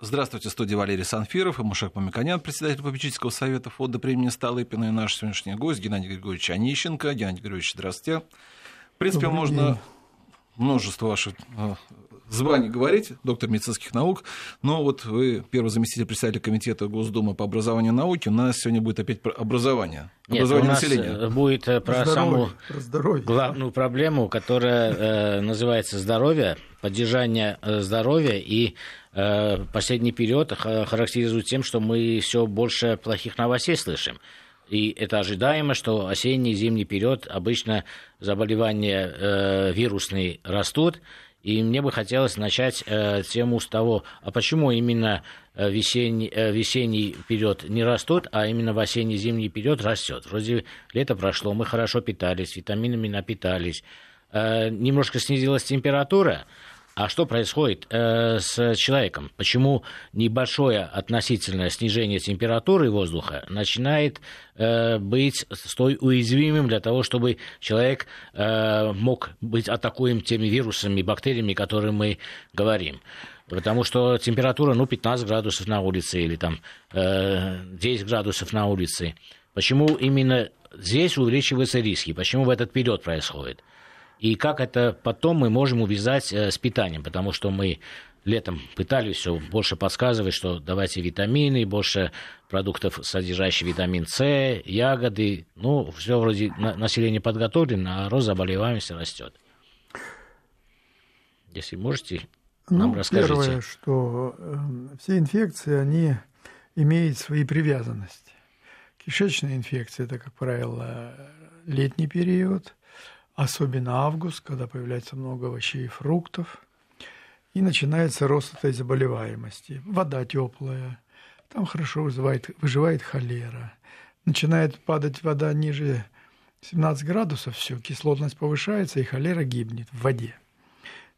Здравствуйте, студия Валерий Санфиров и Мушек Мамиканян, председатель попечительского совета фонда премии Столыпина и наш сегодняшний гость Геннадий Григорьевич Онищенко. Геннадий Григорьевич, здравствуйте. В принципе, Добрый можно день. множество ваших э, званий говорить, доктор медицинских наук, но вот вы первый заместитель председателя комитета Госдумы по образованию и науке, у нас сегодня будет опять про образование, Нет, образование у нас населения. Э, будет э, про, про саму про главную проблему, которая э, называется здоровье, поддержание здоровья и последний период характеризует тем, что мы все больше плохих новостей слышим. И это ожидаемо, что осенний и зимний период обычно заболевания э, вирусные растут, и мне бы хотелось начать э, тему с того, а почему именно э, весенний, э, весенний период не растет, а именно в осенний-зимний период растет. Вроде лето прошло, мы хорошо питались, витаминами напитались, э, немножко снизилась температура, а что происходит э, с человеком? Почему небольшое относительное снижение температуры воздуха начинает э, быть столь уязвимым для того, чтобы человек э, мог быть атакуем теми вирусами, бактериями, которые мы говорим? Потому что температура, ну, 15 градусов на улице или там э, 10 градусов на улице. Почему именно здесь увеличиваются риски? Почему в этот период происходит? И как это потом мы можем увязать э, с питанием, потому что мы летом пытались все больше подсказывать, что давайте витамины, больше продуктов, содержащих витамин С, ягоды. Ну, все вроде население подготовлено, а рост заболеваемости растет. Если можете, нам ну, расскажите. Первое, что э, все инфекции, они имеют свои привязанности. Кишечная инфекция – это, как правило, летний период – особенно август, когда появляется много овощей и фруктов, и начинается рост этой заболеваемости. Вода теплая, там хорошо вызывает, выживает холера. Начинает падать вода ниже 17 градусов, все, кислотность повышается, и холера гибнет в воде.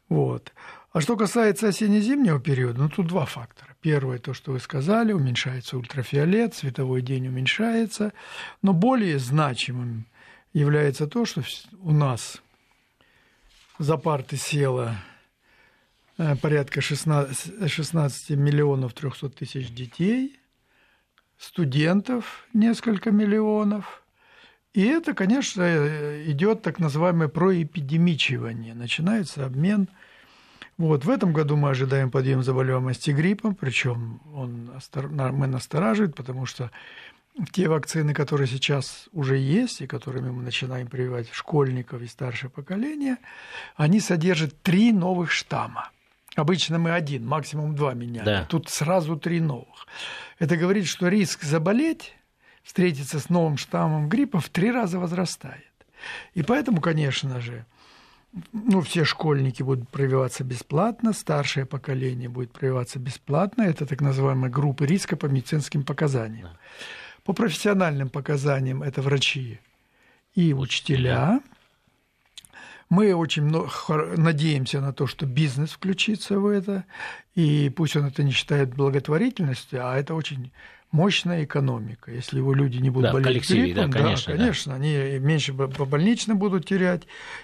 Вот. А что касается осенне-зимнего периода, ну тут два фактора. Первое, то, что вы сказали, уменьшается ультрафиолет, световой день уменьшается, но более значимым является то, что у нас за парты село э, порядка 16, 16 миллионов 300 тысяч детей, студентов несколько миллионов. И это, конечно, идет так называемое проэпидемичивание. Начинается обмен. Вот, в этом году мы ожидаем подъем заболеваемости гриппом, причем он мы настораживает, потому что те вакцины, которые сейчас уже есть и которыми мы начинаем прививать школьников и старшее поколение, они содержат три новых штамма. Обычно мы один, максимум два меняем. Да. Тут сразу три новых. Это говорит, что риск заболеть, встретиться с новым штаммом гриппа в три раза возрастает. И поэтому, конечно же, ну, все школьники будут прививаться бесплатно, старшее поколение будет прививаться бесплатно. Это так называемые группы риска по медицинским показаниям. Да. По профессиональным показаниям это врачи и учителя. Мы очень надеемся на то, что бизнес включится в это, и пусть он это не считает благотворительностью, а это очень мощная экономика. Если его люди не будут да, болеть гриппом, да, конечно, да, конечно да. они меньше по больничным будут терять,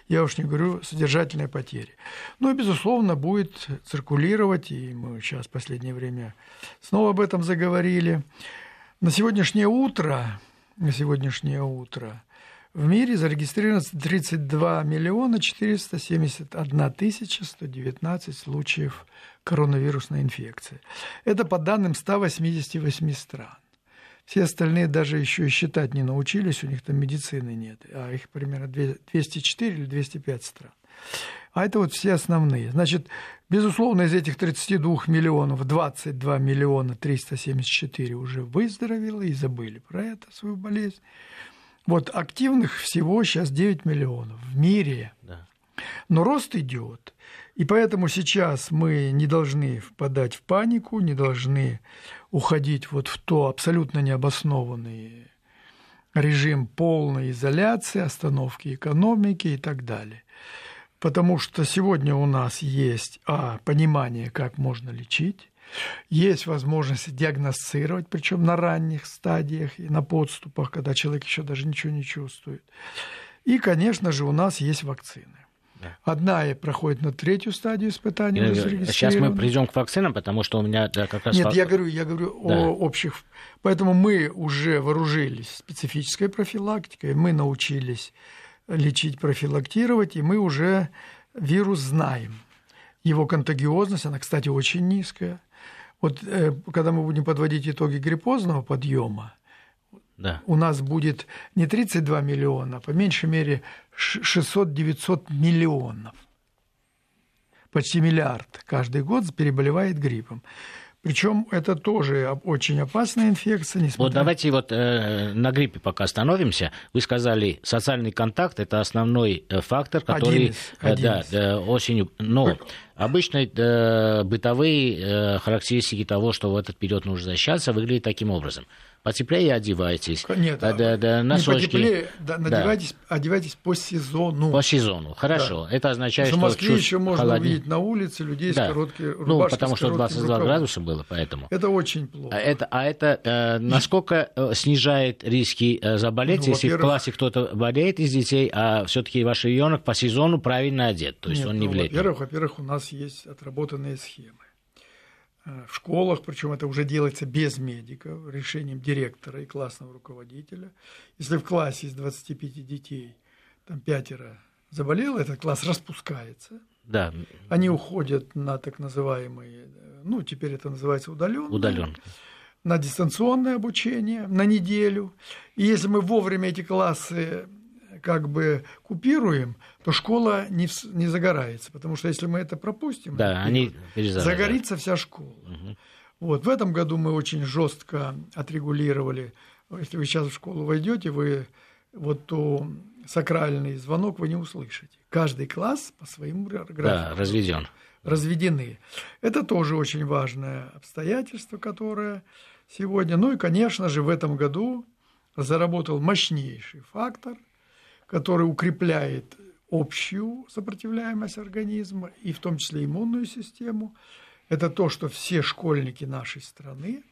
я уж не говорю содержательные потери. Ну и, безусловно, будет циркулировать, и мы сейчас в последнее время снова об этом заговорили, на сегодняшнее утро, на сегодняшнее утро в мире зарегистрировано 32 миллиона 471 тысяча 119 случаев коронавирусной инфекции. Это по данным 188 стран. Все остальные даже еще и считать не научились, у них там медицины нет, а их примерно 204 или 205 стран. А это вот все основные. Значит, безусловно, из этих 32 миллионов 22 миллиона 374 уже выздоровело и забыли про это, свою болезнь. Вот активных всего сейчас 9 миллионов в мире. Да. Но рост идет. И поэтому сейчас мы не должны впадать в панику, не должны уходить вот в то абсолютно необоснованный режим полной изоляции, остановки экономики и так далее. Потому что сегодня у нас есть а, понимание, как можно лечить, есть возможность диагностировать, причем на ранних стадиях и на подступах, когда человек еще даже ничего не чувствует. И, конечно же, у нас есть вакцины. Одна проходит на третью стадию испытания. Э, сейчас мы придем к вакцинам, потому что у меня да, как раз... Нет, я говорю, я говорю да. о общих... Поэтому мы уже вооружились специфической профилактикой, мы научились лечить, профилактировать, и мы уже вирус знаем. Его контагиозность, она, кстати, очень низкая. Вот э, когда мы будем подводить итоги гриппозного подъема, да. у нас будет не 32 миллиона, а по меньшей мере 600-900 миллионов. Почти миллиард каждый год переболевает гриппом. Причем это тоже очень опасная инфекция. Несмотря... Вот давайте вот э, на гриппе пока остановимся. Вы сказали, социальный контакт это основной э, фактор, который один из, э, один да, да, очень. Но обычно э, бытовые э, характеристики того, что в этот период нужно защищаться, выглядят таким образом потеплее одевайтесь. Нет, да, да, да, носочки. не потеплее, да, надевайтесь, да. одевайтесь по сезону. По сезону, хорошо. Да. Это означает, что... В Москве еще можно холоднее. увидеть на улице людей да. с короткими Ну, потому что 22 рукавом. градуса было, поэтому. Это очень плохо. А это, а это э, насколько э, снижает риски э, заболеть, ну, если в классе кто-то болеет из детей, а все-таки ваш ребенок по сезону правильно одет, то есть Нет, он не ну, в летнем? Во-первых, во-первых, у нас есть отработанные схемы. Э, в школах, причем это уже делается без медиков, решением директора и классного руководителя. Если в классе из 25 детей там пятеро заболело, этот класс распускается. Да. Они уходят на так называемые, ну, теперь это называется удаленно. Удаленно. На дистанционное обучение на неделю. И если мы вовремя эти классы как бы купируем, то школа не, не загорается, потому что если мы это пропустим, да, они загорится вся школа. Угу. Вот в этом году мы очень жестко отрегулировали. Если вы сейчас в школу войдете, вы вот то сакральный звонок вы не услышите. Каждый класс по своему графику. Да, разведен. Разведены. Это тоже очень важное обстоятельство, которое сегодня. Ну и, конечно же, в этом году заработал мощнейший фактор который укрепляет общую сопротивляемость организма и в том числе иммунную систему. Это то, что все школьники нашей страны,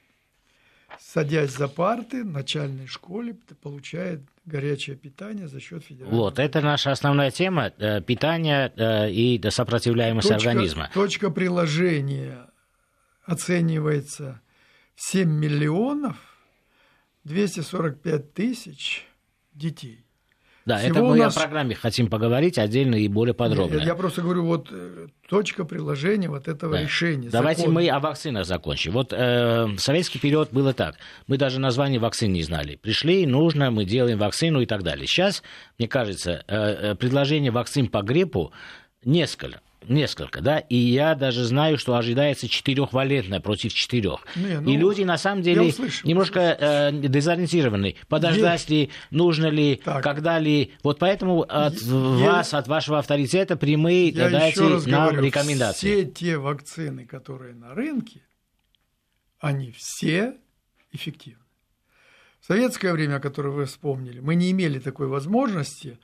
садясь за парты в начальной школе, получают горячее питание за счет федерального. Вот, это наша основная тема э, питание э, и сопротивляемость точка, организма. Точка приложения оценивается в 7 миллионов 245 тысяч детей. Да, Всего это мы нас... о программе хотим поговорить отдельно и более подробно. Я, я просто говорю, вот э, точка приложения вот этого да. решения. Давайте закона. мы о вакцинах закончим. Вот э, в советский период было так. Мы даже название вакцин не знали. Пришли, нужно, мы делаем вакцину и так далее. Сейчас, мне кажется, э, э предложение вакцин по гриппу несколько несколько, да, и я даже знаю, что ожидается четырехвалентная против четырех. ну, и люди на самом деле услышу, немножко э, дезориентированы. Подождать Есть. ли, нужно ли, так. когда ли. Вот поэтому от я, вас, от вашего авторитета прямые я дайте нам говорю, рекомендации. Все те вакцины, которые на рынке, они все эффективны. В советское время, которое вы вспомнили, мы не имели такой возможности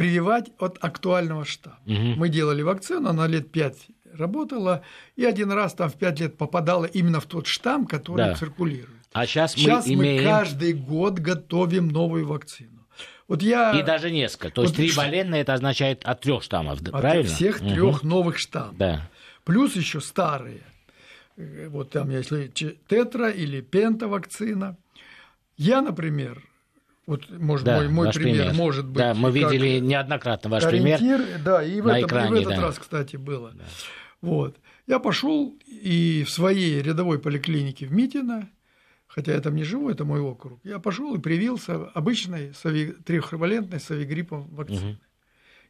прививать от актуального штамма. Угу. Мы делали вакцину, она лет 5 работала, и один раз там в 5 лет попадала именно в тот штамм, который да. циркулирует. А сейчас, сейчас мы, имеем... мы каждый год готовим новую вакцину. Вот я... И даже несколько. То есть вот тривалентная это означает от трех штаммов, от правильно? От всех угу. трех новых штаммов. Да. Плюс еще старые. Э, вот там, если тетра или пента вакцина. Я, например, вот, может, да, мой, мой пример, пример может быть. Да, мы видели неоднократно ваш ориентир, пример. Да, и в, на этом, экране, и в этот да. раз, кстати, было. Да. Вот. Я пошел и в своей рядовой поликлинике в Митино, хотя я там не живу, это мой округ, я пошел и привился обычной сови... трехвалентной совигриппом вакциной. Угу.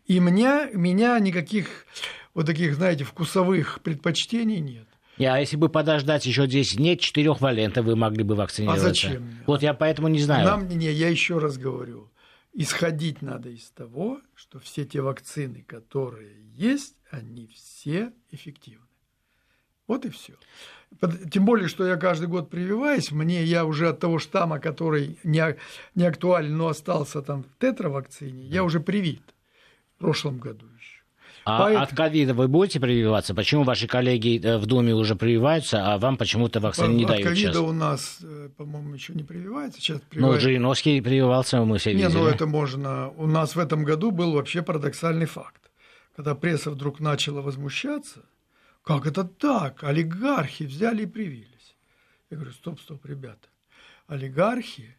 И меня, меня никаких вот таких, знаете, вкусовых предпочтений нет. А если бы подождать еще 10 дней, четырех валентов вы могли бы вакцинироваться. А зачем? Вот я поэтому не знаю. Нам, не, я еще раз говорю, исходить надо из того, что все те вакцины, которые есть, они все эффективны. Вот и все. Тем более, что я каждый год прививаюсь, мне я уже от того штамма, который не, не актуален, но остался там в тетравакцине, я уже привит в прошлом году. А Поэтому... от ковида вы будете прививаться? Почему ваши коллеги э, в Думе уже прививаются, а вам почему-то вакцины не дают От ковида у нас, э, по-моему, еще не прививается. Сейчас прививает... Ну, Жириновский прививался, мы все видели. Не, ну это можно... У нас в этом году был вообще парадоксальный факт. когда пресса вдруг начала возмущаться, как это так? Олигархи взяли и привились. Я говорю, стоп, стоп, ребята. Олигархи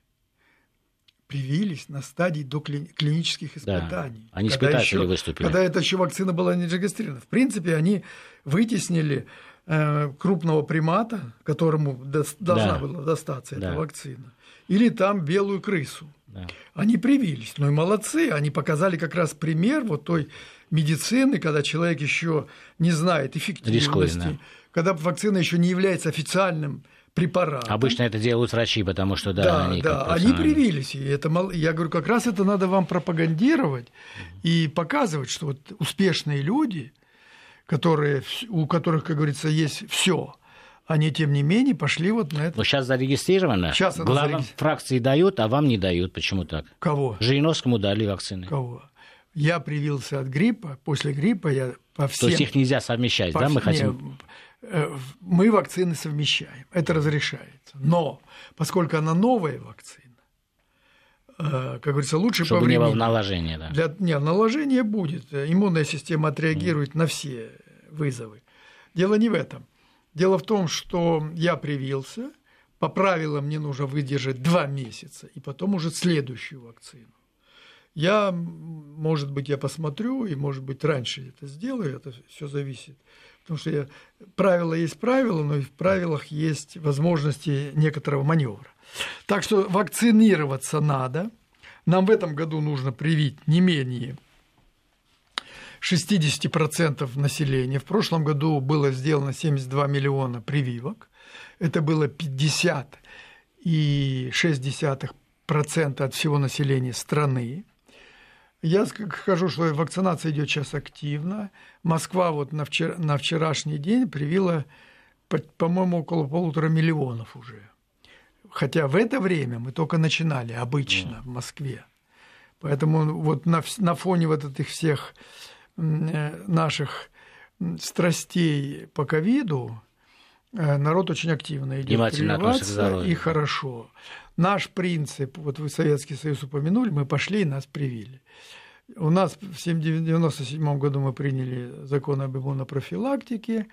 привились на стадии до клинических испытаний. Да, они испытатели еще, выступили. Когда это еще вакцина была не зарегистрирована. В принципе, они вытеснили э, крупного примата, которому до, должна да. была достаться да. эта вакцина, или там белую крысу. Да. Они привились. Ну и молодцы, они показали как раз пример вот той медицины, когда человек еще не знает эффективности, Рискует, да. когда вакцина еще не является официальным препарат. Обычно это делают врачи, потому что да, да они, да, они привились. И это, я говорю, как раз это надо вам пропагандировать и показывать, что вот успешные люди, которые, у которых, как говорится, есть все, они, тем не менее, пошли вот на это. Но сейчас зарегистрировано. Сейчас Главам зарегистр... фракции дают, а вам не дают. Почему так? Кого? Жириновскому дали вакцины. Кого? Я привился от гриппа, после гриппа я по всем... То есть их нельзя совмещать, по... да, мы хотим? Э, мы вакцины совмещаем, это разрешается. Но поскольку она новая вакцина, э, как говорится, лучше Чтобы по времени. не было наложения, да. Для... Нет, наложение будет. Иммунная система отреагирует mm. на все вызовы. Дело не в этом. Дело в том, что я привился, по правилам мне нужно выдержать два месяца, и потом уже следующую вакцину. Я, может быть, я посмотрю, и, может быть, раньше это сделаю, это все зависит Потому что я, правила есть правила, но и в правилах есть возможности некоторого маневра. Так что вакцинироваться надо. Нам в этом году нужно привить не менее 60% населения. В прошлом году было сделано 72 миллиона прививок. Это было 50,6% от всего населения страны. Я скажу, что вакцинация идет сейчас активно. Москва вот на, вчера, на вчерашний день привила, по-моему, около полутора миллионов уже. Хотя в это время мы только начинали обычно в Москве. Поэтому вот на, на фоне вот этих всех э, наших страстей по ковиду э, народ очень активно идет прививаться, и хорошо. Наш принцип, вот вы Советский Союз упомянули, мы пошли и нас привили. У нас в 1997 году мы приняли закон об иммунопрофилактике.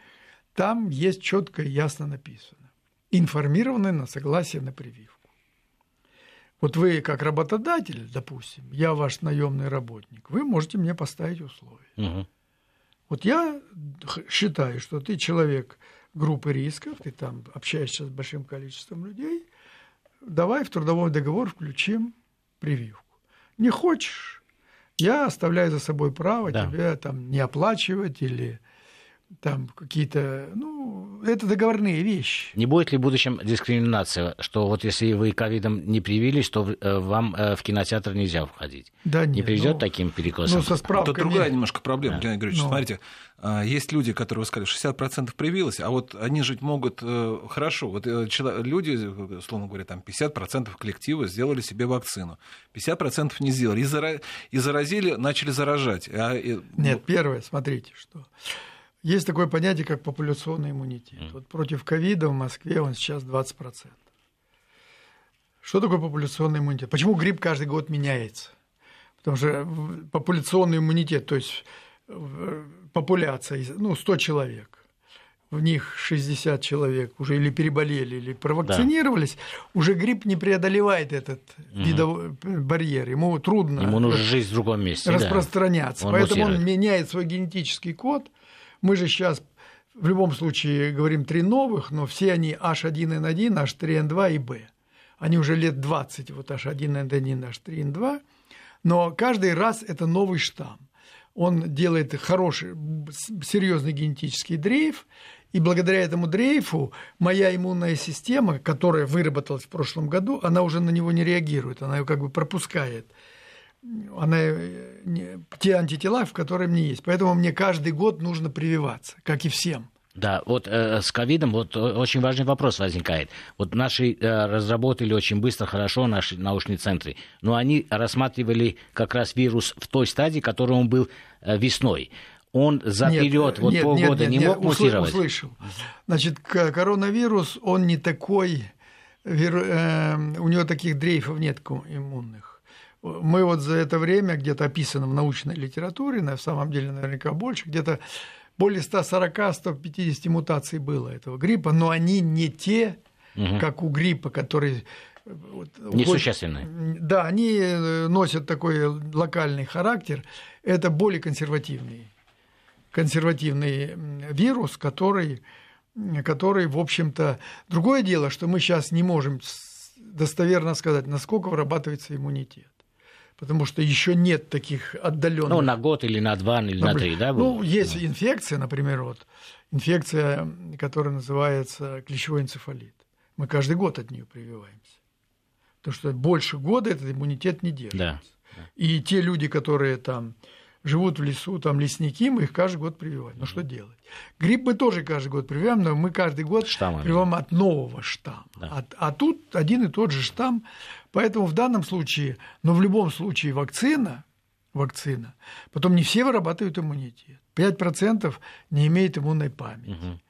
Там есть четко и ясно написано. Информированное на согласие на прививку. Вот вы как работодатель, допустим, я ваш наемный работник, вы можете мне поставить условия. Угу. Вот я считаю, что ты человек группы рисков, ты там общаешься с большим количеством людей – давай в трудовой договор включим прививку. Не хочешь, я оставляю за собой право да. тебя там не оплачивать или там какие-то, ну, это договорные вещи. Не будет ли в будущем дискриминация, что вот если вы ковидом не привились, то э, вам э, в кинотеатр нельзя входить? Да нет. Не приведет ну, таким перекосом? Ну, со справками... Это другая немножко проблема, да. Геннадий Григорьевич. Ну. Смотрите, а, есть люди, которые, вы сказали, 60% привилось, а вот они жить могут э, хорошо. Вот люди, условно говоря, там 50% коллектива сделали себе вакцину, 50% не сделали, и заразили, начали заражать. А, Нет, ну первое, смотрите, что есть такое понятие, как популяционный иммунитет. Mm. Вот против ковида в Москве он сейчас 20%. Что такое популяционный иммунитет? Почему грипп каждый год меняется? Потому что популяционный иммунитет, то есть популяция, ну, 100 человек, в них 60 человек уже или переболели, или провакцинировались, да. уже грипп не преодолевает этот угу. видовой барьер. Ему трудно Ему нужно жить в другом месте. Распространяться. Да. Он Поэтому мутирует. он меняет свой генетический код, мы же сейчас в любом случае говорим три новых, но все они H1N1, H3N2 и B. Они уже лет 20, вот H1N1, H3N2, но каждый раз это новый штамм. Он делает хороший, серьезный генетический дрейф, и благодаря этому дрейфу моя иммунная система, которая выработалась в прошлом году, она уже на него не реагирует, она его как бы пропускает она, э, те антитела, в которые мне есть. Поэтому мне каждый год нужно прививаться, как и всем. Да, вот э, с ковидом вот очень важный вопрос возникает. Вот наши э, разработали очень быстро, хорошо наши научные центры, но они рассматривали как раз вирус в той стадии, которой он был э, весной. Он за нет, период вот нет, полгода нет, нет, не мог нет, мутировать? Услышал. Значит, коронавирус, он не такой, вир, э, у него таких дрейфов нет иммунных мы вот за это время, где-то описано в научной литературе, на самом деле наверняка больше, где-то более 140-150 мутаций было этого гриппа, но они не те, угу. как у гриппа, который вот, Несущественные. Да, они э, носят такой локальный характер. Это более консервативный, консервативный вирус, который, который, в общем-то... Другое дело, что мы сейчас не можем достоверно сказать, насколько вырабатывается иммунитет потому что еще нет таких отдаленных. Ну, на год или на два, или на три, да? Ну, есть да. инфекция, например, вот инфекция, которая называется клещевой энцефалит. Мы каждый год от нее прививаемся. Потому что больше года этот иммунитет не держится. Да. И те люди, которые там живут в лесу, там лесники, мы их каждый год прививаем. Ну что делать? Грипп мы тоже каждый год прививаем, но мы каждый год Штаммами. прививаем от нового штамма. Да. А, а тут один и тот же штамм. Поэтому в данном случае, но в любом случае вакцина, вакцина, потом не все вырабатывают иммунитет. 5% не имеет иммунной памяти. Угу.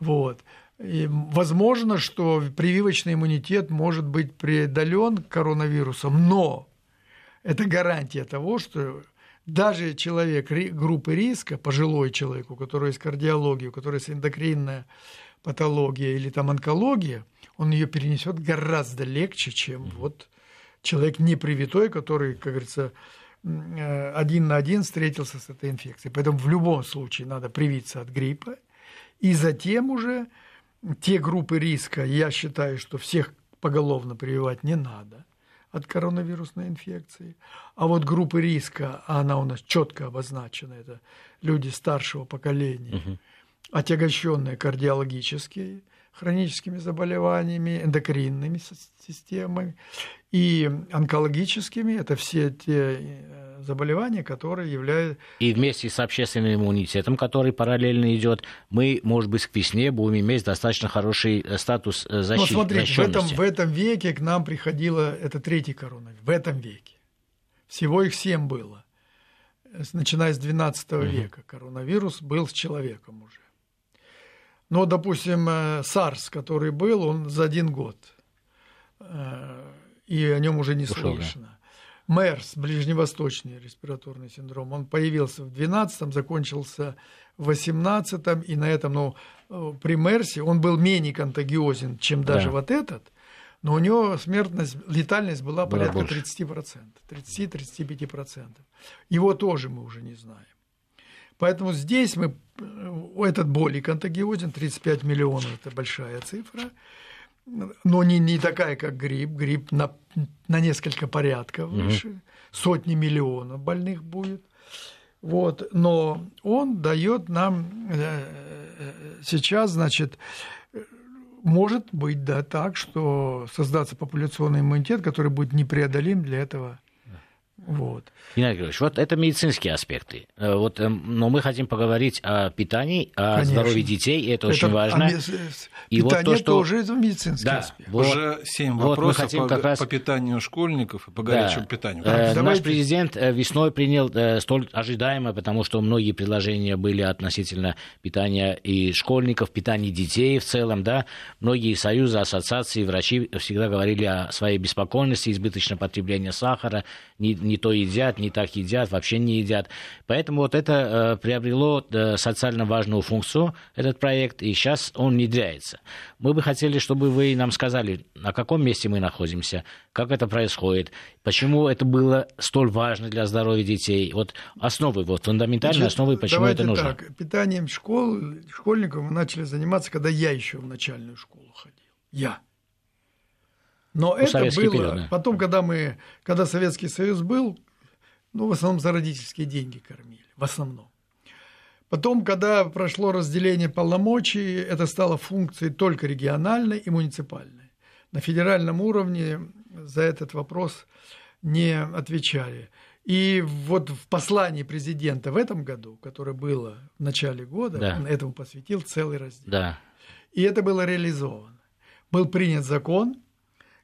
Вот. И возможно, что прививочный иммунитет может быть преодолен коронавирусом, но это гарантия того, что даже человек группы риска, пожилой человек, у которого есть кардиология, у которого есть эндокринная патология или там онкология, он ее перенесет гораздо легче, чем вот человек непривитой, который, как говорится, э, один на один встретился с этой инфекцией. Поэтому в любом случае надо привиться от гриппа, и затем уже те группы риска, я считаю, что всех поголовно прививать не надо от коронавирусной инфекции. А вот группы риска, а она у нас четко обозначена, это люди старшего поколения, угу. отягощенные кардиологические, хроническими заболеваниями, эндокринными системами и онкологическими. Это все те э, заболевания, которые являются... И вместе с общественным иммунитетом, который параллельно идет, мы, может быть, к весне будем иметь достаточно хороший э, статус э, защиты. Ну, смотрите, в этом, в этом веке к нам приходило, это третий коронавирус, в этом веке. Всего их семь было. Начиная с 12 угу. века коронавирус был с человеком уже. Но, допустим, SARS, который был, он за один год и о нем уже не Ушел, слышно. Да. МЕРС, ближневосточный респираторный синдром, он появился в 12-м, закончился в 18-м, и на этом, ну, э, при МЕРСе он был менее контагиозен, чем даже да. вот этот, но у него смертность, летальность была, была порядка больше. 30%, 30-35%. Его тоже мы уже не знаем. Поэтому здесь мы, э, этот более контагиозен, 35 миллионов – это большая цифра но не, не такая, как грипп. Грипп на, на несколько порядков выше, угу. сотни миллионов больных будет. Вот, но он дает нам э, сейчас, значит, может быть, да, так, что создаться популяционный иммунитет, который будет непреодолим для этого вот. Геннадий Григорьевич, вот это медицинские аспекты. Э, вот, эм, но мы хотим поговорить о питании, о Конечно. здоровье детей, и это, это очень важно. А, и вот то, что... тоже это медицинский да, аспект. Вот, Уже семь вот вопросов хотим по, как раз... по питанию школьников и по горячему да. питанию. Э, наш президент э, весной принял э, столь ожидаемо, потому что многие предложения были относительно питания и школьников, питания детей в целом. Да? Многие союзы, ассоциации, врачи всегда говорили о своей беспокойности, избыточном потреблении сахара, не, не то едят, не так едят, вообще не едят. Поэтому вот это э, приобрело э, социально важную функцию, этот проект, и сейчас он внедряется. Мы бы хотели, чтобы вы нам сказали, на каком месте мы находимся, как это происходит, почему это было столь важно для здоровья детей. Вот основы, вот фундаментальные Значит, основы, почему это нужно. Так, питанием школ, школьников мы начали заниматься, когда я еще в начальную школу ходил. Я. Но ну, это было период, да. потом, когда мы, когда Советский Союз был, ну, в основном за родительские деньги кормили, в основном. Потом, когда прошло разделение полномочий, это стало функцией только региональной и муниципальной. На федеральном уровне за этот вопрос не отвечали. И вот в послании президента в этом году, которое было в начале года, да. он этому посвятил целый раздел. Да. И это было реализовано. Был принят закон,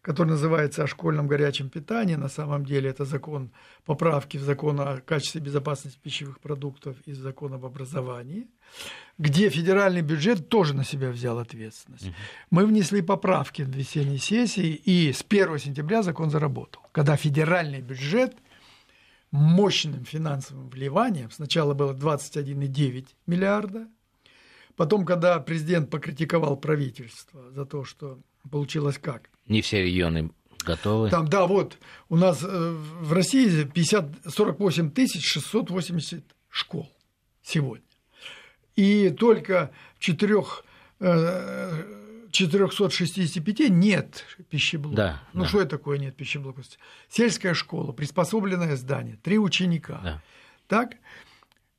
который называется «О школьном горячем питании». На самом деле это закон поправки в закон о качестве и безопасности пищевых продуктов и закон об образовании, где федеральный бюджет тоже на себя взял ответственность. Угу. Мы внесли поправки в весенней сессии, и с 1 сентября закон заработал, когда федеральный бюджет мощным финансовым вливанием, сначала было 21,9 миллиарда, потом, когда президент покритиковал правительство за то, что получилось как? Не все регионы готовы. Там, да, вот, у нас э, в России 50, 48 680 школ сегодня. И только в четырех 465 э, нет пищеблока. Да, ну, да. что это такое нет пищеблока? Сельская школа, приспособленное здание, три ученика. Да. Так?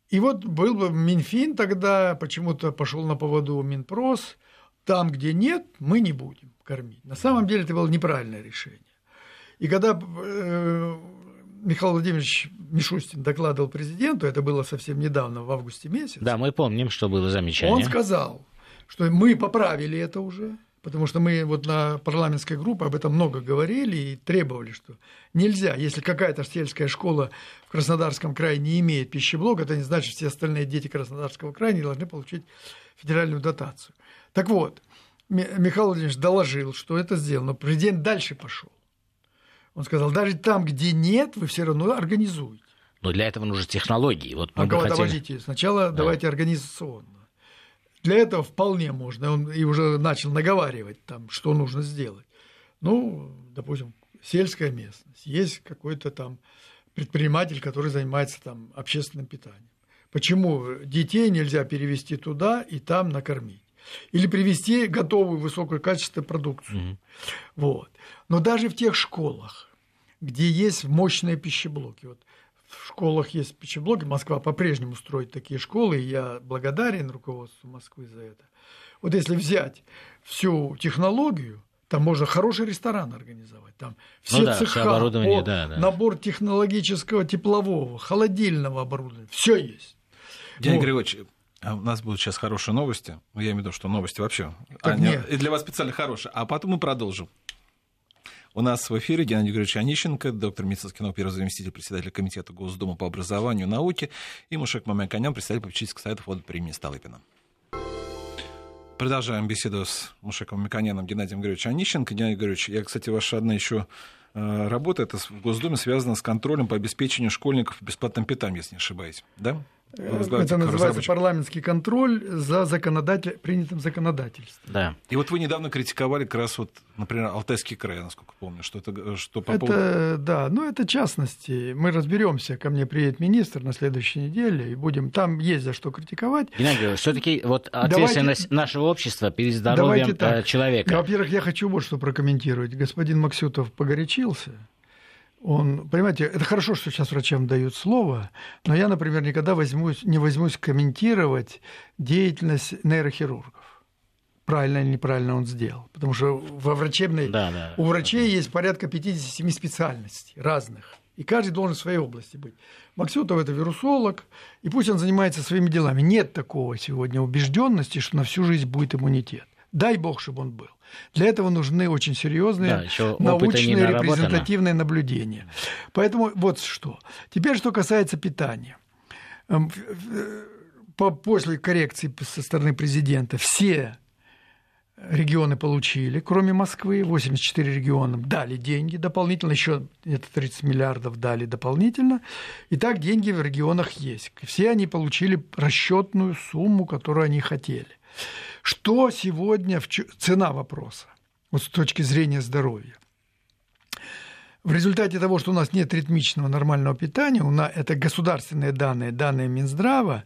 И вот был бы Минфин тогда, почему-то пошел на поводу Минпрос, там, где нет, мы не будем кормить. На самом деле это было неправильное решение. И когда э, Михаил Владимирович Мишустин докладывал президенту, это было совсем недавно, в августе месяце. Да, мы помним, что было замечание. Он сказал, что мы поправили это уже, потому что мы вот на парламентской группе об этом много говорили и требовали, что нельзя, если какая-то сельская школа в Краснодарском крае не имеет пищеблока, это не значит, что все остальные дети Краснодарского края не должны получить федеральную дотацию. Так вот, Михаил Владимирович доложил, что это сделано, президент дальше пошел. Он сказал, даже там, где нет, вы все равно организуете. Но для этого нужны технологии. Вот мы а хотели... подождите, сначала да. давайте организационно. Для этого вполне можно. Он и уже начал наговаривать там, что нужно сделать. Ну, допустим, сельская местность. Есть какой-то там предприниматель, который занимается там общественным питанием. Почему детей нельзя перевести туда и там накормить? Или привезти готовую высокое качество продукцию. Mm-hmm. Вот. Но даже в тех школах, где есть мощные пищеблоки, вот в школах есть пищеблоки, Москва по-прежнему строит такие школы, и я благодарен руководству Москвы за это. Вот если взять всю технологию, там можно хороший ресторан организовать. Там все ну да, цеха, все оборудование, от, да, да. набор технологического, теплового, холодильного оборудования, все есть. Дядя вот. Григорьевич, у нас будут сейчас хорошие новости. Ну, я имею в виду, что новости вообще. Они, и для вас специально хорошие. А потом мы продолжим. У нас в эфире Геннадий Григорьевич Онищенко, доктор медицинских наук, первый заместитель председателя Комитета Госдумы по образованию и науке, и Мушек Мамяканян, председатель попечительского совета фонда премии Столыпина. Продолжаем беседу с Мушеком Миконяном Геннадием Григорьевичем Онищенко. Геннадий Григорьевич, я, кстати, ваша одна еще э, работа, это в Госдуме связана с контролем по обеспечению школьников бесплатным питанием, если не ошибаюсь, да? Это называется парламентский контроль за законодатель... принятым законодательством. Да. И вот вы недавно критиковали как раз вот, например, Алтайский край, насколько помню, что это что по это, поводу... Да, ну это частности. Мы разберемся, ко мне приедет министр на следующей неделе, и будем... Там есть за что критиковать. Геннадий все таки вот ответственность давайте, нашего общества перед здоровьем э, человека. Во-первых, я хочу вот что прокомментировать. Господин Максютов погорячился он, понимаете, это хорошо, что сейчас врачам дают слово, но я, например, никогда возьмусь, не возьмусь комментировать деятельность нейрохирургов. Правильно или неправильно он сделал. Потому что во врачебной... Да, да, у врачей да. есть порядка 57 специальностей разных. И каждый должен в своей области быть. Максютов это вирусолог, и пусть он занимается своими делами. Нет такого сегодня убежденности, что на всю жизнь будет иммунитет. Дай бог, чтобы он был. Для этого нужны очень серьезные да, научные репрезентативные наблюдения. Поэтому вот что. Теперь, что касается питания. Эм, после коррекции со стороны президента все регионы получили, кроме Москвы, 84 региона дали деньги дополнительно, еще где-то 30 миллиардов дали дополнительно. И так деньги в регионах есть. Все они получили расчетную сумму, которую они хотели. Что сегодня цена вопроса вот с точки зрения здоровья? В результате того, что у нас нет ритмичного нормального питания, у нас, это государственные данные, данные Минздрава,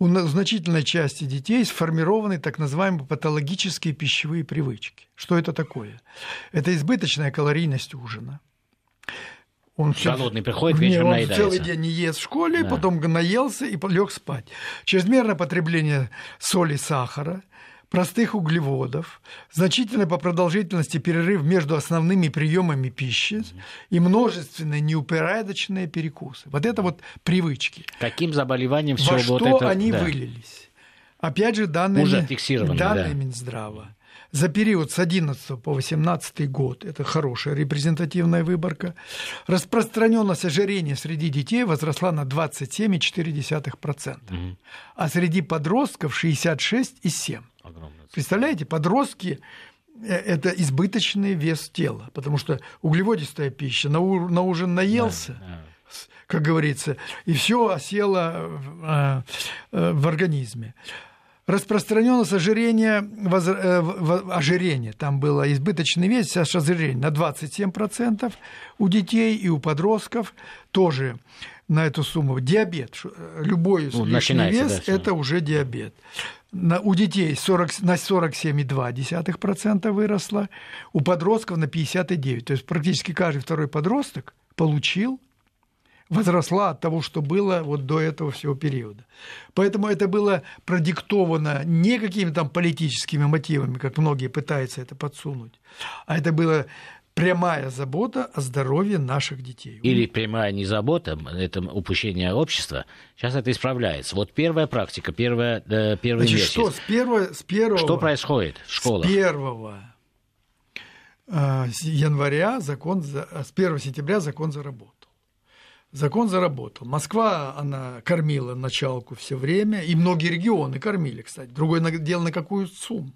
у значительной части детей сформированы так называемые патологические пищевые привычки. Что это такое? Это избыточная калорийность ужина. Он Голодный приходит, вечером он наедается. целый день не ест в школе, да. потом наелся и лег спать. Чрезмерное потребление соли, сахара – простых углеводов, значительный по продолжительности перерыв между основными приемами пищи и множественные неупорядоченные перекусы. Вот это вот привычки. Каким заболеванием все Во вот что это... они да. вылились? Опять же, данные, Уже данные да. Минздрава. За период с 11 по 18 год, это хорошая репрезентативная выборка, распространенность ожирения среди детей возросла на 27,4%, угу. а среди подростков 66,7%. Представляете, подростки э, это избыточный вес тела, потому что углеводистая пища, на, у, на ужин наелся, да, да. как говорится, и все осело в, э, в организме. Распространенность ожирения, воз, э, ожирение, там было избыточный вес, сейчас ожирение на 27% у детей и у подростков тоже на эту сумму. Диабет, любой ну, лишний вес, да, это уже диабет. На, у детей 40, на 47,2% выросло, у подростков на 59%. То есть практически каждый второй подросток получил возросла от того, что было вот до этого всего периода. Поэтому это было продиктовано не какими-то там политическими мотивами, как многие пытаются это подсунуть, а это было прямая забота о здоровье наших детей. Или прямая не забота, это упущение общества. Сейчас это исправляется. Вот первая практика, первая, э, первый Значит, месяц. Что, с первого, с первого, что происходит в школах? С первого э, января закон, с 1 сентября закон заработал закон заработал. Москва, она кормила началку все время, и многие регионы кормили, кстати. Другое дело, на какую сумму.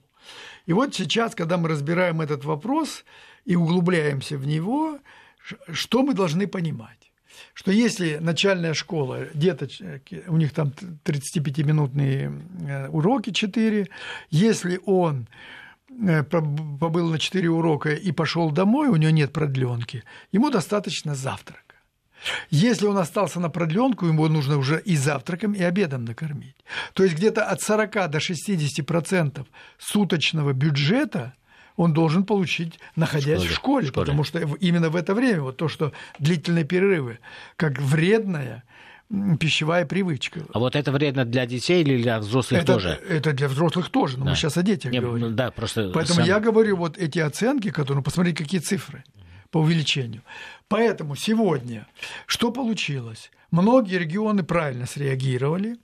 И вот сейчас, когда мы разбираем этот вопрос и углубляемся в него, что мы должны понимать? Что если начальная школа, деточки, у них там 35-минутные э, уроки 4, если он э, побыл на 4 урока и пошел домой, у него нет продленки, ему достаточно завтрак. Если он остался на продленку, ему нужно уже и завтраком, и обедом накормить. То есть где-то от 40 до 60 процентов суточного бюджета он должен получить, находясь в школе, в школе, в школе, потому что именно в это время вот то, что длительные перерывы, как вредная пищевая привычка. А вот это вредно для детей или для взрослых это, тоже? Это для взрослых тоже, но да. мы сейчас о детях Нет, говорим. Да, просто Поэтому сам... я говорю вот эти оценки, которые, ну, посмотрите, какие цифры по увеличению. Поэтому сегодня что получилось? Многие регионы правильно среагировали.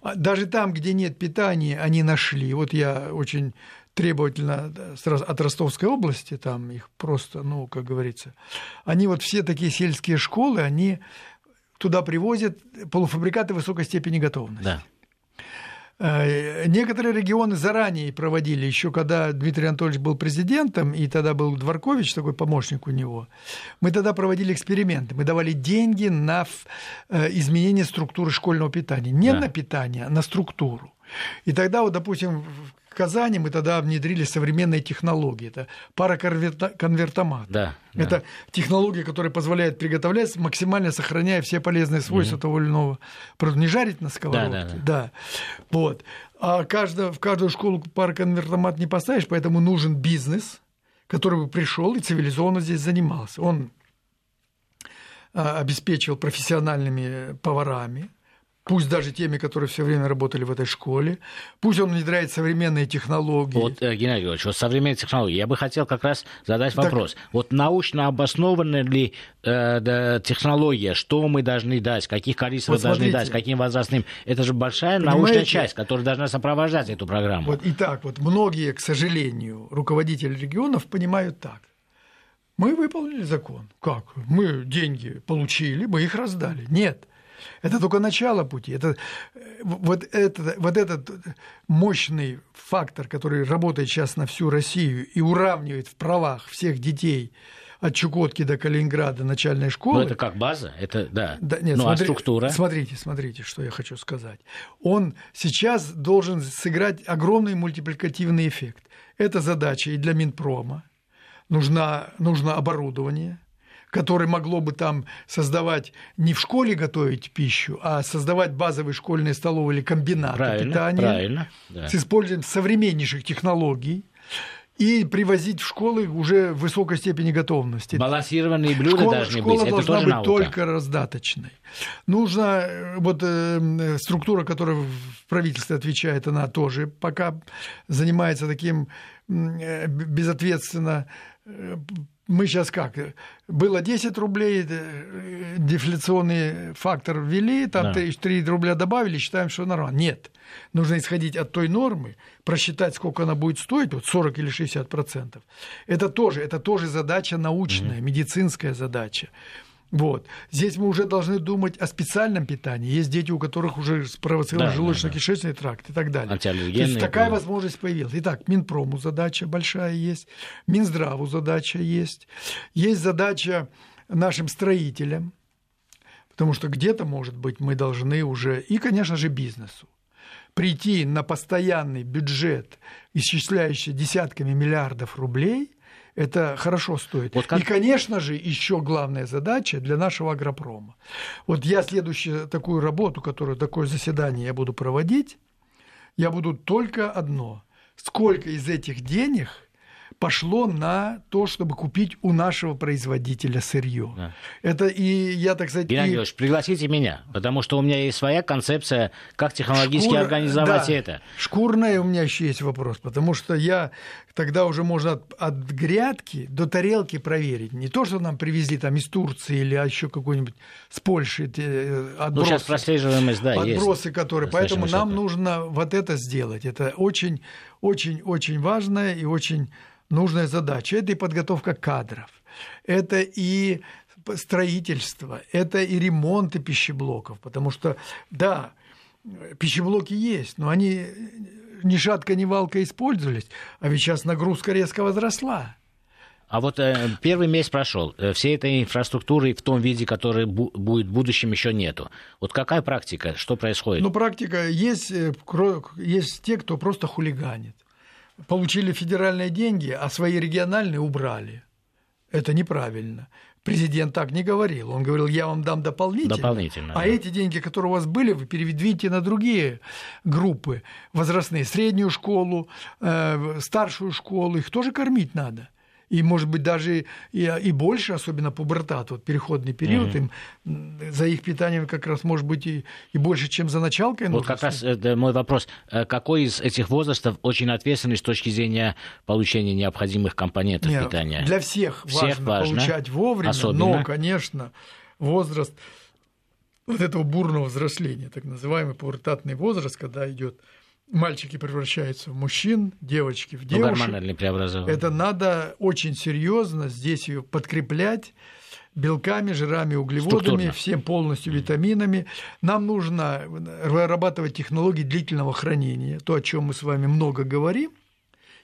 А даже там, где нет питания, они нашли. Вот я очень требовательно от Ростовской области, там их просто, ну, как говорится, они вот все такие сельские школы, они туда привозят полуфабрикаты высокой степени готовности. Да. Э, некоторые регионы заранее проводили, еще когда Дмитрий Анатольевич был президентом, и тогда был Дворкович, такой помощник у него, мы тогда проводили эксперименты. Мы давали деньги на э, изменение структуры школьного питания. Не да. на питание, а на структуру. И тогда, вот, допустим, в Казани мы тогда внедрили современные технологии. Это параконвертомат. Да, Это да. технология, которая позволяет приготовлять, максимально сохраняя все полезные свойства угу. того или иного продукта. Не жарить на сковородке. Да, да, да. да. Вот. А каждую, в каждую школу параконвертомат не поставишь, поэтому нужен бизнес, который бы пришел и цивилизованно здесь занимался. Он а, обеспечивал профессиональными поварами, пусть даже теми, которые все время работали в этой школе, пусть он внедряет современные технологии. Вот, э, Геннадий Георгиевич, вот современные технологии. Я бы хотел как раз задать вопрос. Так... Вот научно обоснована ли э, да, технология, что мы должны дать, каких количеств вот должны дать, каким возрастным? Это же большая Понимаете? научная часть, которая должна сопровождать эту программу. Вот, итак, вот многие, к сожалению, руководители регионов понимают так. Мы выполнили закон. Как? Мы деньги получили, мы их раздали. Нет. Это только начало пути. Это, вот, это, вот этот мощный фактор, который работает сейчас на всю Россию и уравнивает в правах всех детей от Чукотки до Калининграда начальной школы. Ну, это как база, это да. да нет, ну, смотри, а структура? Смотрите, смотрите, что я хочу сказать. Он сейчас должен сыграть огромный мультипликативный эффект. Это задача и для Минпрома. Нужна, нужно оборудование – которое могло бы там создавать не в школе готовить пищу, а создавать базовые школьные столовые или комбинаты правильно, питания правильно, да. с использованием современнейших технологий и привозить в школы уже в высокой степени готовности. Балансированные блюда школа, должны школа быть. должна Это быть наука. только раздаточной. Нужна э, вот э, структура, которая в правительстве отвечает, она тоже пока занимается таким э, безответственно э, мы сейчас как? Было 10 рублей, дефляционный фактор ввели, там да. 3 рубля добавили, считаем, что нормально. Нет. Нужно исходить от той нормы, просчитать, сколько она будет стоить, вот 40 или 60 процентов. Это тоже, это тоже задача научная, mm-hmm. медицинская задача. Вот. Здесь мы уже должны думать о специальном питании. Есть дети, у которых уже спровоцирован да, желудочно-кишечный да, да. тракт и так далее. То есть такая да. возможность появилась. Итак, Минпрому задача большая есть, Минздраву задача есть, есть задача нашим строителям, потому что где-то, может быть, мы должны уже, и, конечно же, бизнесу, прийти на постоянный бюджет, исчисляющий десятками миллиардов рублей – это хорошо стоит. Вот как... И, конечно же, еще главная задача для нашего агропрома. Вот я следующую такую работу, которую такое заседание я буду проводить, я буду только одно. Сколько из этих денег – пошло на то, чтобы купить у нашего производителя сырье. Да. Это и я, так сказать... Геннадий и... пригласите меня, потому что у меня есть своя концепция, как технологически Шкур... организовать да. это. Шкурная у меня еще есть вопрос, потому что я тогда уже можно от, от грядки до тарелки проверить. Не то, что нам привезли там из Турции или еще какой-нибудь с Польши э, отбросы. Ну, сейчас прослеживаемость, да, Отбросы, есть. которые... Поэтому нам нужно вот это сделать. Это очень, очень, очень важное и очень нужная задача. Это и подготовка кадров, это и строительство, это и ремонты пищеблоков, потому что, да, пищеблоки есть, но они ни шатка, ни валка использовались, а ведь сейчас нагрузка резко возросла. А вот э, первый месяц прошел, э, всей этой инфраструктуры в том виде, который бу- будет в будущем, еще нету. Вот какая практика, что происходит? Ну, практика есть, э, есть те, кто просто хулиганит получили федеральные деньги, а свои региональные убрали. Это неправильно. Президент так не говорил. Он говорил, я вам дам дополнительно. Дополнительно. А да. эти деньги, которые у вас были, вы переведите на другие группы возрастные. Среднюю школу, э, старшую школу. Их тоже кормить надо и, может быть, даже и, и больше, особенно пубертат, вот переходный период, mm-hmm. им за их питанием как раз может быть и, и больше, чем за началкой. Вот как раз это мой вопрос. Э, какой из этих возрастов очень ответственный с точки зрения получения необходимых компонентов Нет, питания? Для всех, всех важно, важно получать вовремя, особенно. но, конечно, возраст вот этого бурного взросления, так называемый пубертатный возраст, когда идет мальчики превращаются в мужчин, девочки в девушек. Гормональный преобразование. Это надо очень серьезно здесь ее подкреплять белками, жирами, углеводами, Структурно. всем полностью витаминами. Нам нужно вырабатывать технологии длительного хранения, то, о чем мы с вами много говорим,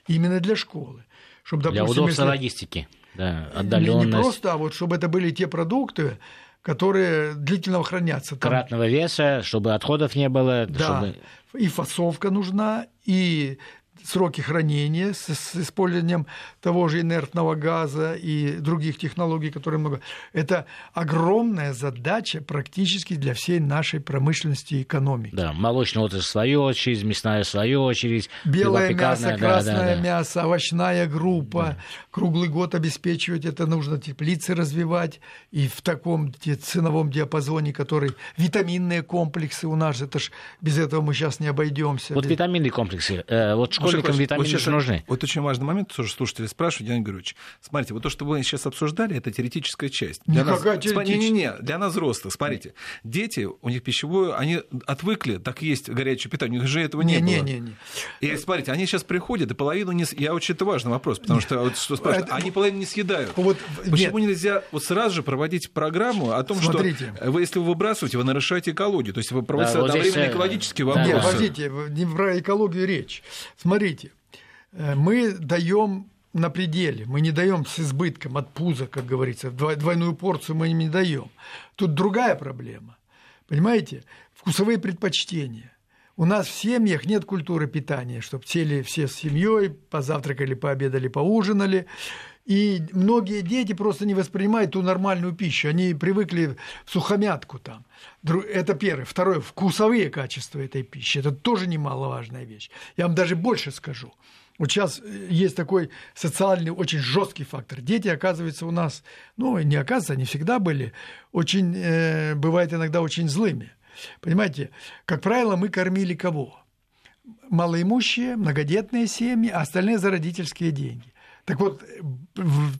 именно для школы. Чтобы, допустим, для удобства если... логистики, да, отдаленность. Не, не просто, а вот чтобы это были те продукты, которые длительно хранятся. Там. Кратного веса, чтобы отходов не было. Да, чтобы... и фасовка нужна, и сроки хранения с, с использованием того же инертного газа и других технологий, которые много. Это огромная задача практически для всей нашей промышленности и экономики. Да, молочная отрасль свою очередь, мясная свою очередь. Белое мясо, да, красное да, да. мясо, овощная группа. Да. Круглый год обеспечивать это нужно, теплицы развивать. И в таком ценовом диапазоне, который... Витаминные комплексы у нас, это ж без этого мы сейчас не обойдемся. Вот витаминные комплексы. Э, вот школьникам витамины вот нужны. Вот очень важный момент, тоже слушатели спрашивают, Геннадий Григорьевич. Смотрите, вот то, что вы сейчас обсуждали, это теоретическая часть. Для Никакая нас... теоретическая. Не-не-не, для нас взрослых. Смотрите, дети, у них пищевое, они отвыкли, так есть горячее питание, у них же этого не, не было. Не, не, не. И смотрите, они сейчас приходят, и половину не... Я очень это важный вопрос, потому что, вот, что спрашивают, они половину не съедают. Вот, Почему нет. нельзя вот сразу же проводить программу о том, Смотрите. что вы, если вы выбрасываете, вы нарушаете экологию, то есть вы проводите да, одновременно вот здесь... экологические вопросы. Нет, подождите, не про экологию речь. Смотрите, Э, мы даем на пределе, мы не даем с избытком от пуза, как говорится, двойную порцию мы им не даем. Тут другая проблема. Понимаете? Вкусовые предпочтения. У нас в семьях нет культуры питания, чтобы сели все с семьей, позавтракали, пообедали, поужинали. И многие дети просто не воспринимают ту нормальную пищу. Они привыкли в сухомятку там. Это первое. Второе. Вкусовые качества этой пищи. Это тоже немаловажная вещь. Я вам даже больше скажу. Вот сейчас э, есть такой социальный очень жесткий фактор. Дети, оказывается, у нас, ну, не оказывается, они всегда были, очень, э, бывает иногда очень злыми. Понимаете, как правило, мы кормили кого? Малоимущие, многодетные семьи, а остальные за родительские деньги. Так вот,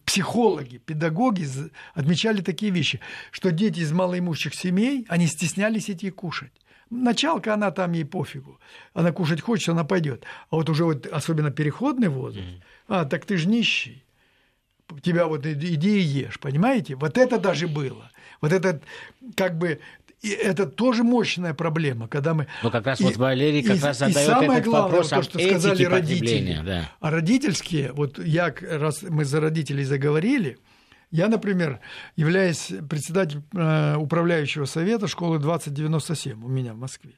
психологи, педагоги отмечали такие вещи, что дети из малоимущих семей, они стеснялись идти кушать. Началка, она там ей пофигу. Она кушать хочет, она пойдет. А вот уже вот особенно переходный возраст, mm-hmm. а, так ты же нищий. Тебя вот иди и ешь, понимаете? Вот это даже было. Вот это как бы и это тоже мощная проблема, когда мы... Ну, как раз и, вот Валерий как и, раз задает и самое этот главное, вопрос то, что сказали родители. Да. А родительские, вот я, раз мы за родителей заговорили, я, например, являюсь председателем э, управляющего совета школы 2097 у меня в Москве.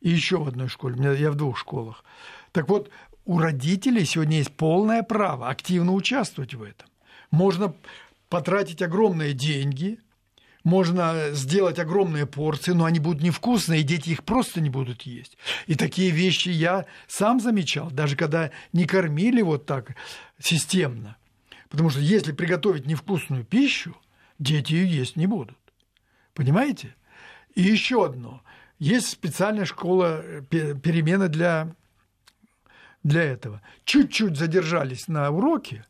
И еще в одной школе, у меня, я в двух школах. Так вот, у родителей сегодня есть полное право активно участвовать в этом. Можно потратить огромные деньги, можно сделать огромные порции, но они будут невкусные, и дети их просто не будут есть. И такие вещи я сам замечал, даже когда не кормили вот так системно. Потому что если приготовить невкусную пищу, дети ее есть не будут. Понимаете? И еще одно. Есть специальная школа э, перемены для, для этого. Чуть-чуть задержались на уроке,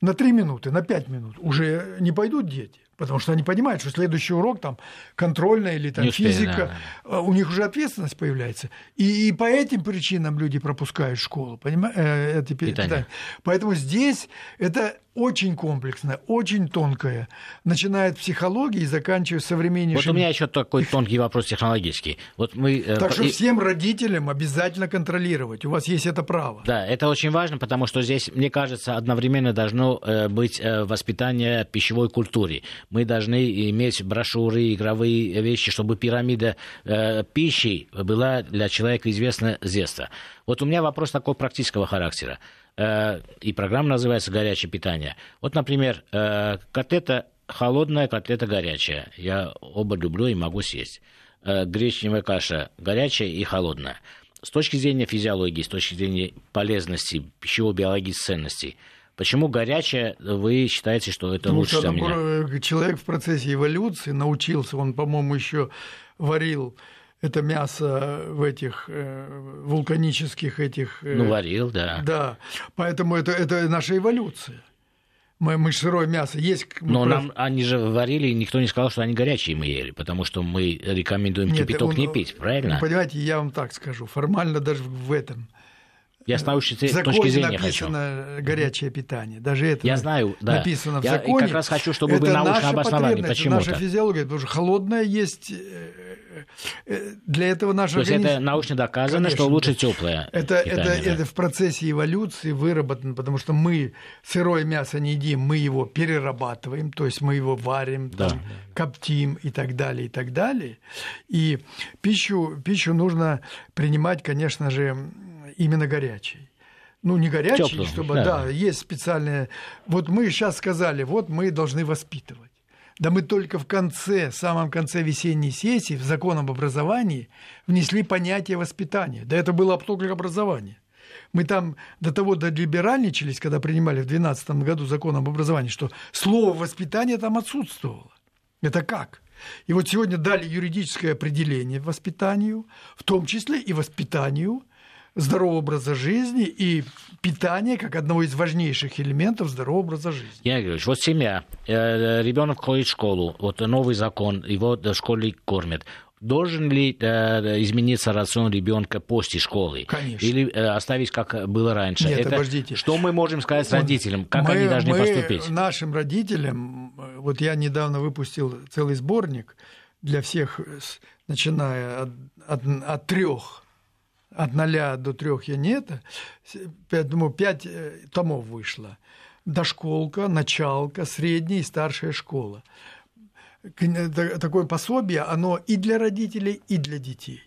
на 3 минуты, на 5 минут, уже не пойдут дети. Потому что они понимают, что следующий урок там контрольная или там успели, физика, да. А у них уже ответственность появляется. И, и по этим причинам люди пропускают школу, понимаете? Э, это питание. Поэтому здесь это очень комплексная, очень тонкая, начиная от психологии и заканчивая современнейшим... Вот у меня еще такой тонкий вопрос технологический. Вот мы... Э, так что всем родителям обязательно контролировать, у вас есть это право. Да, это очень важно, потому что здесь, мне кажется, одновременно должно э, быть э, воспитание пищевой культуре. Мы должны иметь брошюры, игровые вещи, чтобы пирамида пищи была для человека известна с детства. Вот у меня вопрос такого практического характера. Э, и программа называется «Горячее питание». Вот, например, э, котлета холодная, котлета горячая. Я оба люблю и могу съесть. Э, гречневая каша горячая и холодная. С точки зрения физиологии, с точки зрения полезности, пищево-биологических ценностей, Почему горячая, вы считаете, что это Потому лучше что меня? Человек в процессе эволюции научился, он, по-моему, еще варил это мясо в этих э, вулканических этих... Э, ну, варил, да. Да, поэтому это, это наша эволюция. Мы, мы сырое мясо есть. Но прав... нам они же варили, и никто не сказал, что они горячие мы ели, потому что мы рекомендуем Нет, кипяток он, не пить, правильно? Понимаете, я вам так скажу, формально даже в этом я с научной точки зрения написано хочу. горячее питание. Даже это я знаю, да. написано в я законе. как раз хочу, чтобы это вы научно обосновали, почему наша физиология, потому что холодное есть э, э, для этого наш То организм... есть это научно доказано, Конечно, что лучше теплое это, питание, это, да. это в процессе эволюции выработано, потому что мы сырое мясо не едим, мы его перерабатываем, то есть мы его варим, да. там, коптим и так далее, и так далее. И пищу, пищу нужно принимать, конечно же, именно горячий. Ну, не горячий, Теплый, чтобы, да. да, есть специальные... Вот мы сейчас сказали, вот мы должны воспитывать. Да мы только в конце, в самом конце весенней сессии в закон об образовании внесли понятие воспитания. Да это было только образование. Мы там до того долиберальничались, когда принимали в 2012 году закон об образовании, что слово «воспитание» там отсутствовало. Это как? И вот сегодня дали юридическое определение воспитанию, в том числе и воспитанию здорового образа жизни и питание как одного из важнейших элементов здорового образа жизни. Я говорю, вот семья, э, ребенок ходит в школу, вот новый закон, его в школе кормят. Должен ли э, измениться рацион ребенка после школы? Конечно. Или э, оставить, как было раньше? Нет, Это, обождите. Что мы можем сказать Он, родителям? Как мы, они должны мы поступить? Нашим родителям, вот я недавно выпустил целый сборник для всех, начиная от, от, от трех от ноля до трех я нет, думаю, пять э, томов вышло. Дошколка, началка, средняя и старшая школа. Такое пособие, оно и для родителей, и для детей.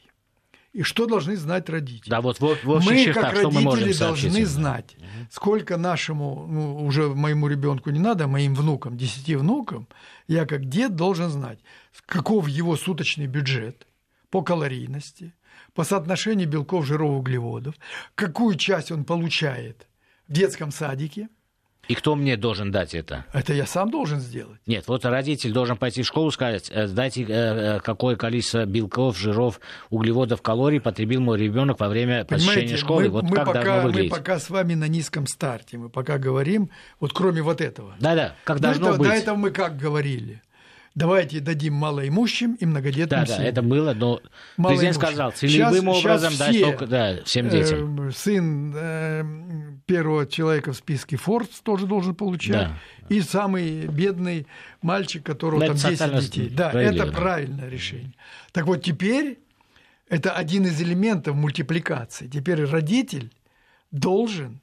И что должны знать родители? Да, вот, вот, вот мы, чертах, как родители, мы должны знать, угу. сколько нашему, ну, уже моему ребенку не надо, моим внукам, десяти внукам, я как дед должен знать, каков его суточный бюджет по калорийности, по соотношению белков, жиров, углеводов, какую часть он получает в детском садике, И кто мне должен дать это? Это я сам должен сделать. Нет, вот родитель должен пойти в школу и сказать, э, дайте, э, э, какое количество белков, жиров, углеводов, калорий потребил мой ребенок во время посещения школы. Мы, вот мы как пока, должно выглядеть. Мы пока с вами на низком старте, мы пока говорим, вот кроме вот этого. Да-да, как должно этого, быть. До этого мы как говорили? Давайте дадим малоимущим и многодетным да, семьям. Да, это было, но президент сказал, целевым сейчас, образом сейчас все, только да, всем детям. Э, сын э, первого человека в списке Forbes тоже должен получать. Да. И самый бедный мальчик, которого но там 10 детей. Да, это правильное решение. Так вот, теперь это один из элементов мультипликации. Теперь родитель должен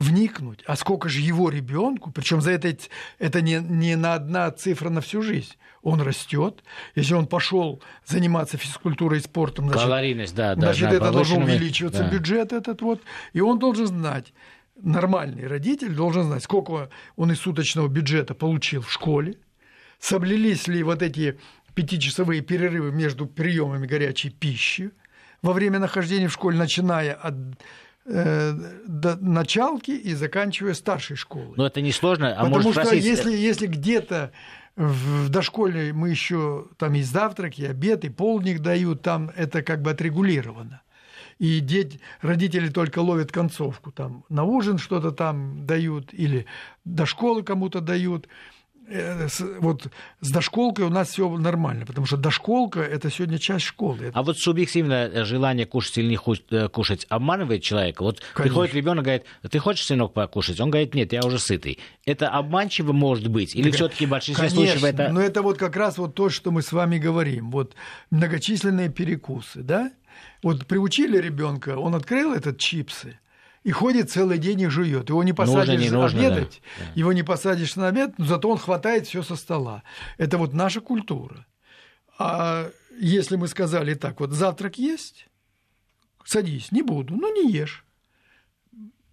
вникнуть, а сколько же его ребенку, причем за это, это не, не на одна цифра на всю жизнь. Он растет. Если он пошел заниматься физкультурой и спортом, значит, Калорийность, да, да, значит да, это должно увеличиваться да. бюджет этот вот. И он должен знать, нормальный родитель должен знать, сколько он из суточного бюджета получил в школе, соблюлись ли вот эти пятичасовые перерывы между приемами горячей пищи во время нахождения в школе, начиная от Э, до началки и заканчивая старшей школой. Но это не сложно, а Потому что спросить... если, если где-то в дошколе мы еще там и завтраки, и обед, и полдник дают, там это как бы отрегулировано. И дети, родители только ловят концовку, там на ужин что-то там дают или до школы кому-то дают. Э, вот с дошколкой у нас все нормально, потому что дошколка это сегодня часть школы. А вот субъективное желание кушать или не э, кушать обманывает человека. Вот Конечно. приходит ребенок говорит, ты хочешь сынок покушать? Он говорит, нет, я уже сытый. Это обманчиво может быть или все-таки в большинстве Конечно, случаев это? Но это вот как раз вот то, что мы с вами говорим. Вот многочисленные перекусы, да? Вот приучили ребенка, он открыл этот чипсы и ходит целый день и жует. Его не посадишь нужно, не нужно, обедать, да. его не посадишь на обед, но зато он хватает все со стола. Это вот наша культура. А если мы сказали так, вот завтрак есть, садись, не буду, ну не ешь.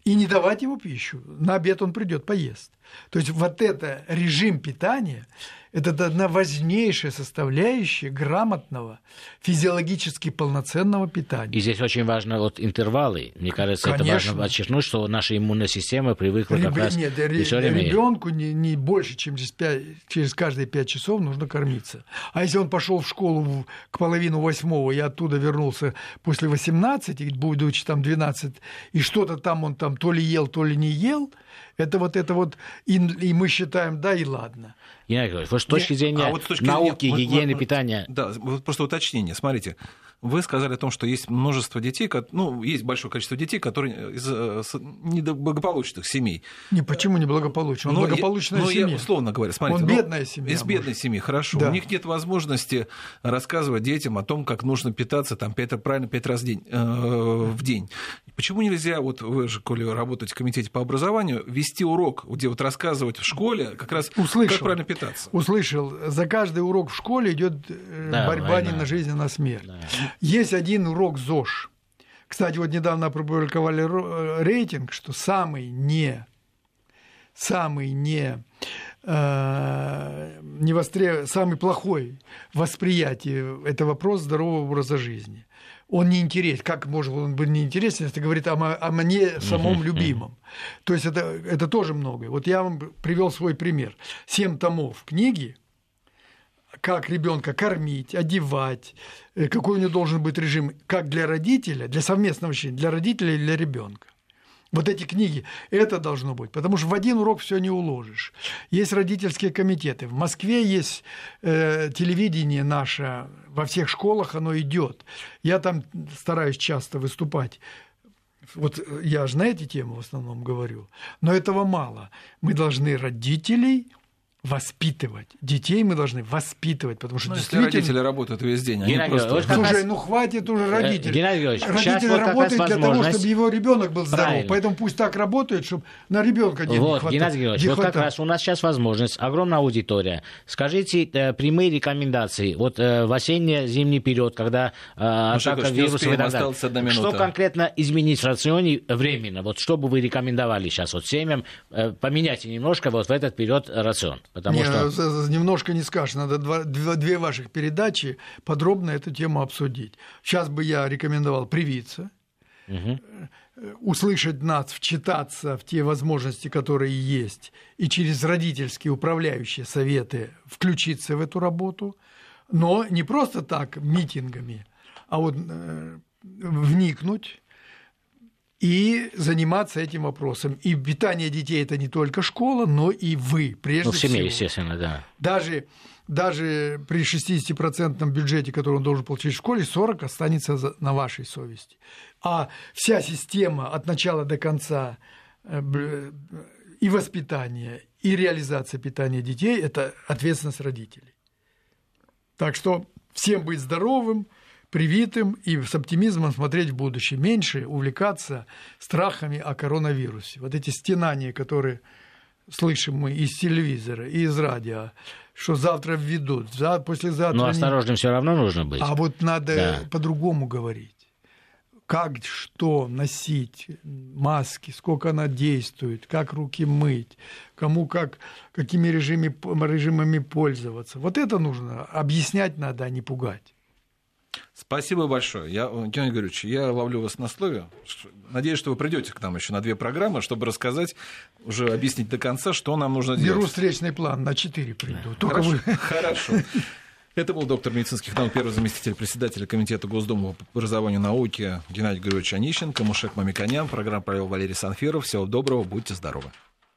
И не давать ему пищу. На обед он придет, поест. То есть вот это режим питания – это одна важнейшая составляющая грамотного, физиологически полноценного питания. И здесь очень важно вот интервалы. Мне кажется, Конечно. это важно подчеркнуть, что наша иммунная система привыкла Реб... как раз... Нет, время... ребенку не, не больше, чем через, 5, через каждые пять часов нужно кормиться. А если он пошел в школу к половину восьмого и оттуда вернулся после 18, будучи там 12, и что-то там он там то ли ел, то ли не ел, это вот это вот, и, и мы считаем, да, и ладно. Геннадий Григорьевич, вот с точки зрения а вот с точки науки, зрения, гигиены, вот, питания... Да, вот просто уточнение. Смотрите, вы сказали о том, что есть множество детей, ну, есть большое количество детей, которые из э, неблагополучных семей. Не, почему неблагополучных? Он но благополучная я, семья. Я, условно говоря, смотрите. Он бедная семья. Из бедной может. семьи, хорошо. Да. У них нет возможности рассказывать детям о том, как нужно питаться там, 5, правильно пять раз в день, э, в день. Почему нельзя, вот вы же, коли работаете в комитете по образованию, вести урок, где вот рассказывать в школе как раз, Услышал. как правильно питаться? Услышал. За каждый урок в школе идет э, да, борьба война. не на жизнь, а на смерть. Да. Есть один урок ЗОЖ. Кстати, вот недавно опубликовали э, рейтинг, что самый не самый не, э, не востреб... самый плохой восприятие это вопрос здорового образа жизни. Он не интересен. Как может он быть неинтересен, если говорит о, о мне самом любимом? То есть это, это тоже многое. Вот я вам привел свой пример. Семь томов книги как ребенка кормить, одевать, э, какой у него должен быть режим, как для родителя, для совместного общения, для родителя и для ребенка. Вот эти книги, это должно быть, потому что в один урок все не уложишь. Есть родительские комитеты. В Москве есть э, телевидение наше, во всех школах оно идет. Я там стараюсь часто выступать. Вот я же на эти темы в основном говорю. Но этого мало. Мы должны родителей воспитывать. Детей мы должны воспитывать, потому что ну, действительно... Если родители работают весь день, они Геннадий просто... Слушай, раз... ну хватит уже э, родителей. Геннадий Родители вот работают для того, чтобы его ребенок был здоров. Правильно. Поэтому пусть так работает, чтобы на ребенка денег вот, хватает. Геннадий Георгиевич, вот как раз у нас сейчас возможность, огромная аудитория. Скажите э, прямые рекомендации. Вот э, в осенне-зимний период, когда э, атака вируса и так далее. Что конкретно изменить в рационе временно? Вот что бы вы рекомендовали сейчас вот семьям? Э, поменяйте немножко вот в этот период рацион. Потому не, что... Немножко не скажешь, надо два, две ваших передачи подробно эту тему обсудить. Сейчас бы я рекомендовал привиться, угу. услышать нас, вчитаться в те возможности, которые есть, и через родительские управляющие советы включиться в эту работу, но не просто так митингами, а вот э, вникнуть и заниматься этим вопросом. И питание детей это не только школа, но и вы, прежде ну, в семье, всего. естественно, да. Даже, даже при 60% бюджете, который он должен получить в школе, 40 останется на вашей совести. А вся система от начала до конца э, и воспитания, и реализация питания детей – это ответственность родителей. Так что всем быть здоровым, привитым и с оптимизмом смотреть в будущее, меньше увлекаться страхами о коронавирусе. Вот эти стенания, которые слышим мы из телевизора, и из радио, что завтра введут, послезавтра... Но осторожным не... все равно нужно быть. А вот надо да. по-другому говорить. Как, что носить, маски, сколько она действует, как руки мыть, кому как, какими режимами, режимами пользоваться. Вот это нужно объяснять надо, а не пугать. Спасибо большое. Я, Геннадий Григорьевич, я ловлю вас на слове. Надеюсь, что вы придете к нам еще на две программы, чтобы рассказать, уже объяснить до конца, что нам нужно Беру делать. Беру встречный план, на четыре приду. Только Хорошо. вы. Хорошо. Это был доктор медицинских наук, первый заместитель председателя Комитета Госдумы по образованию и науке Геннадий Григорьевич Онищенко, Мушек Мамиканян. Программу провел Валерий Санфиров. Всего доброго, будьте здоровы.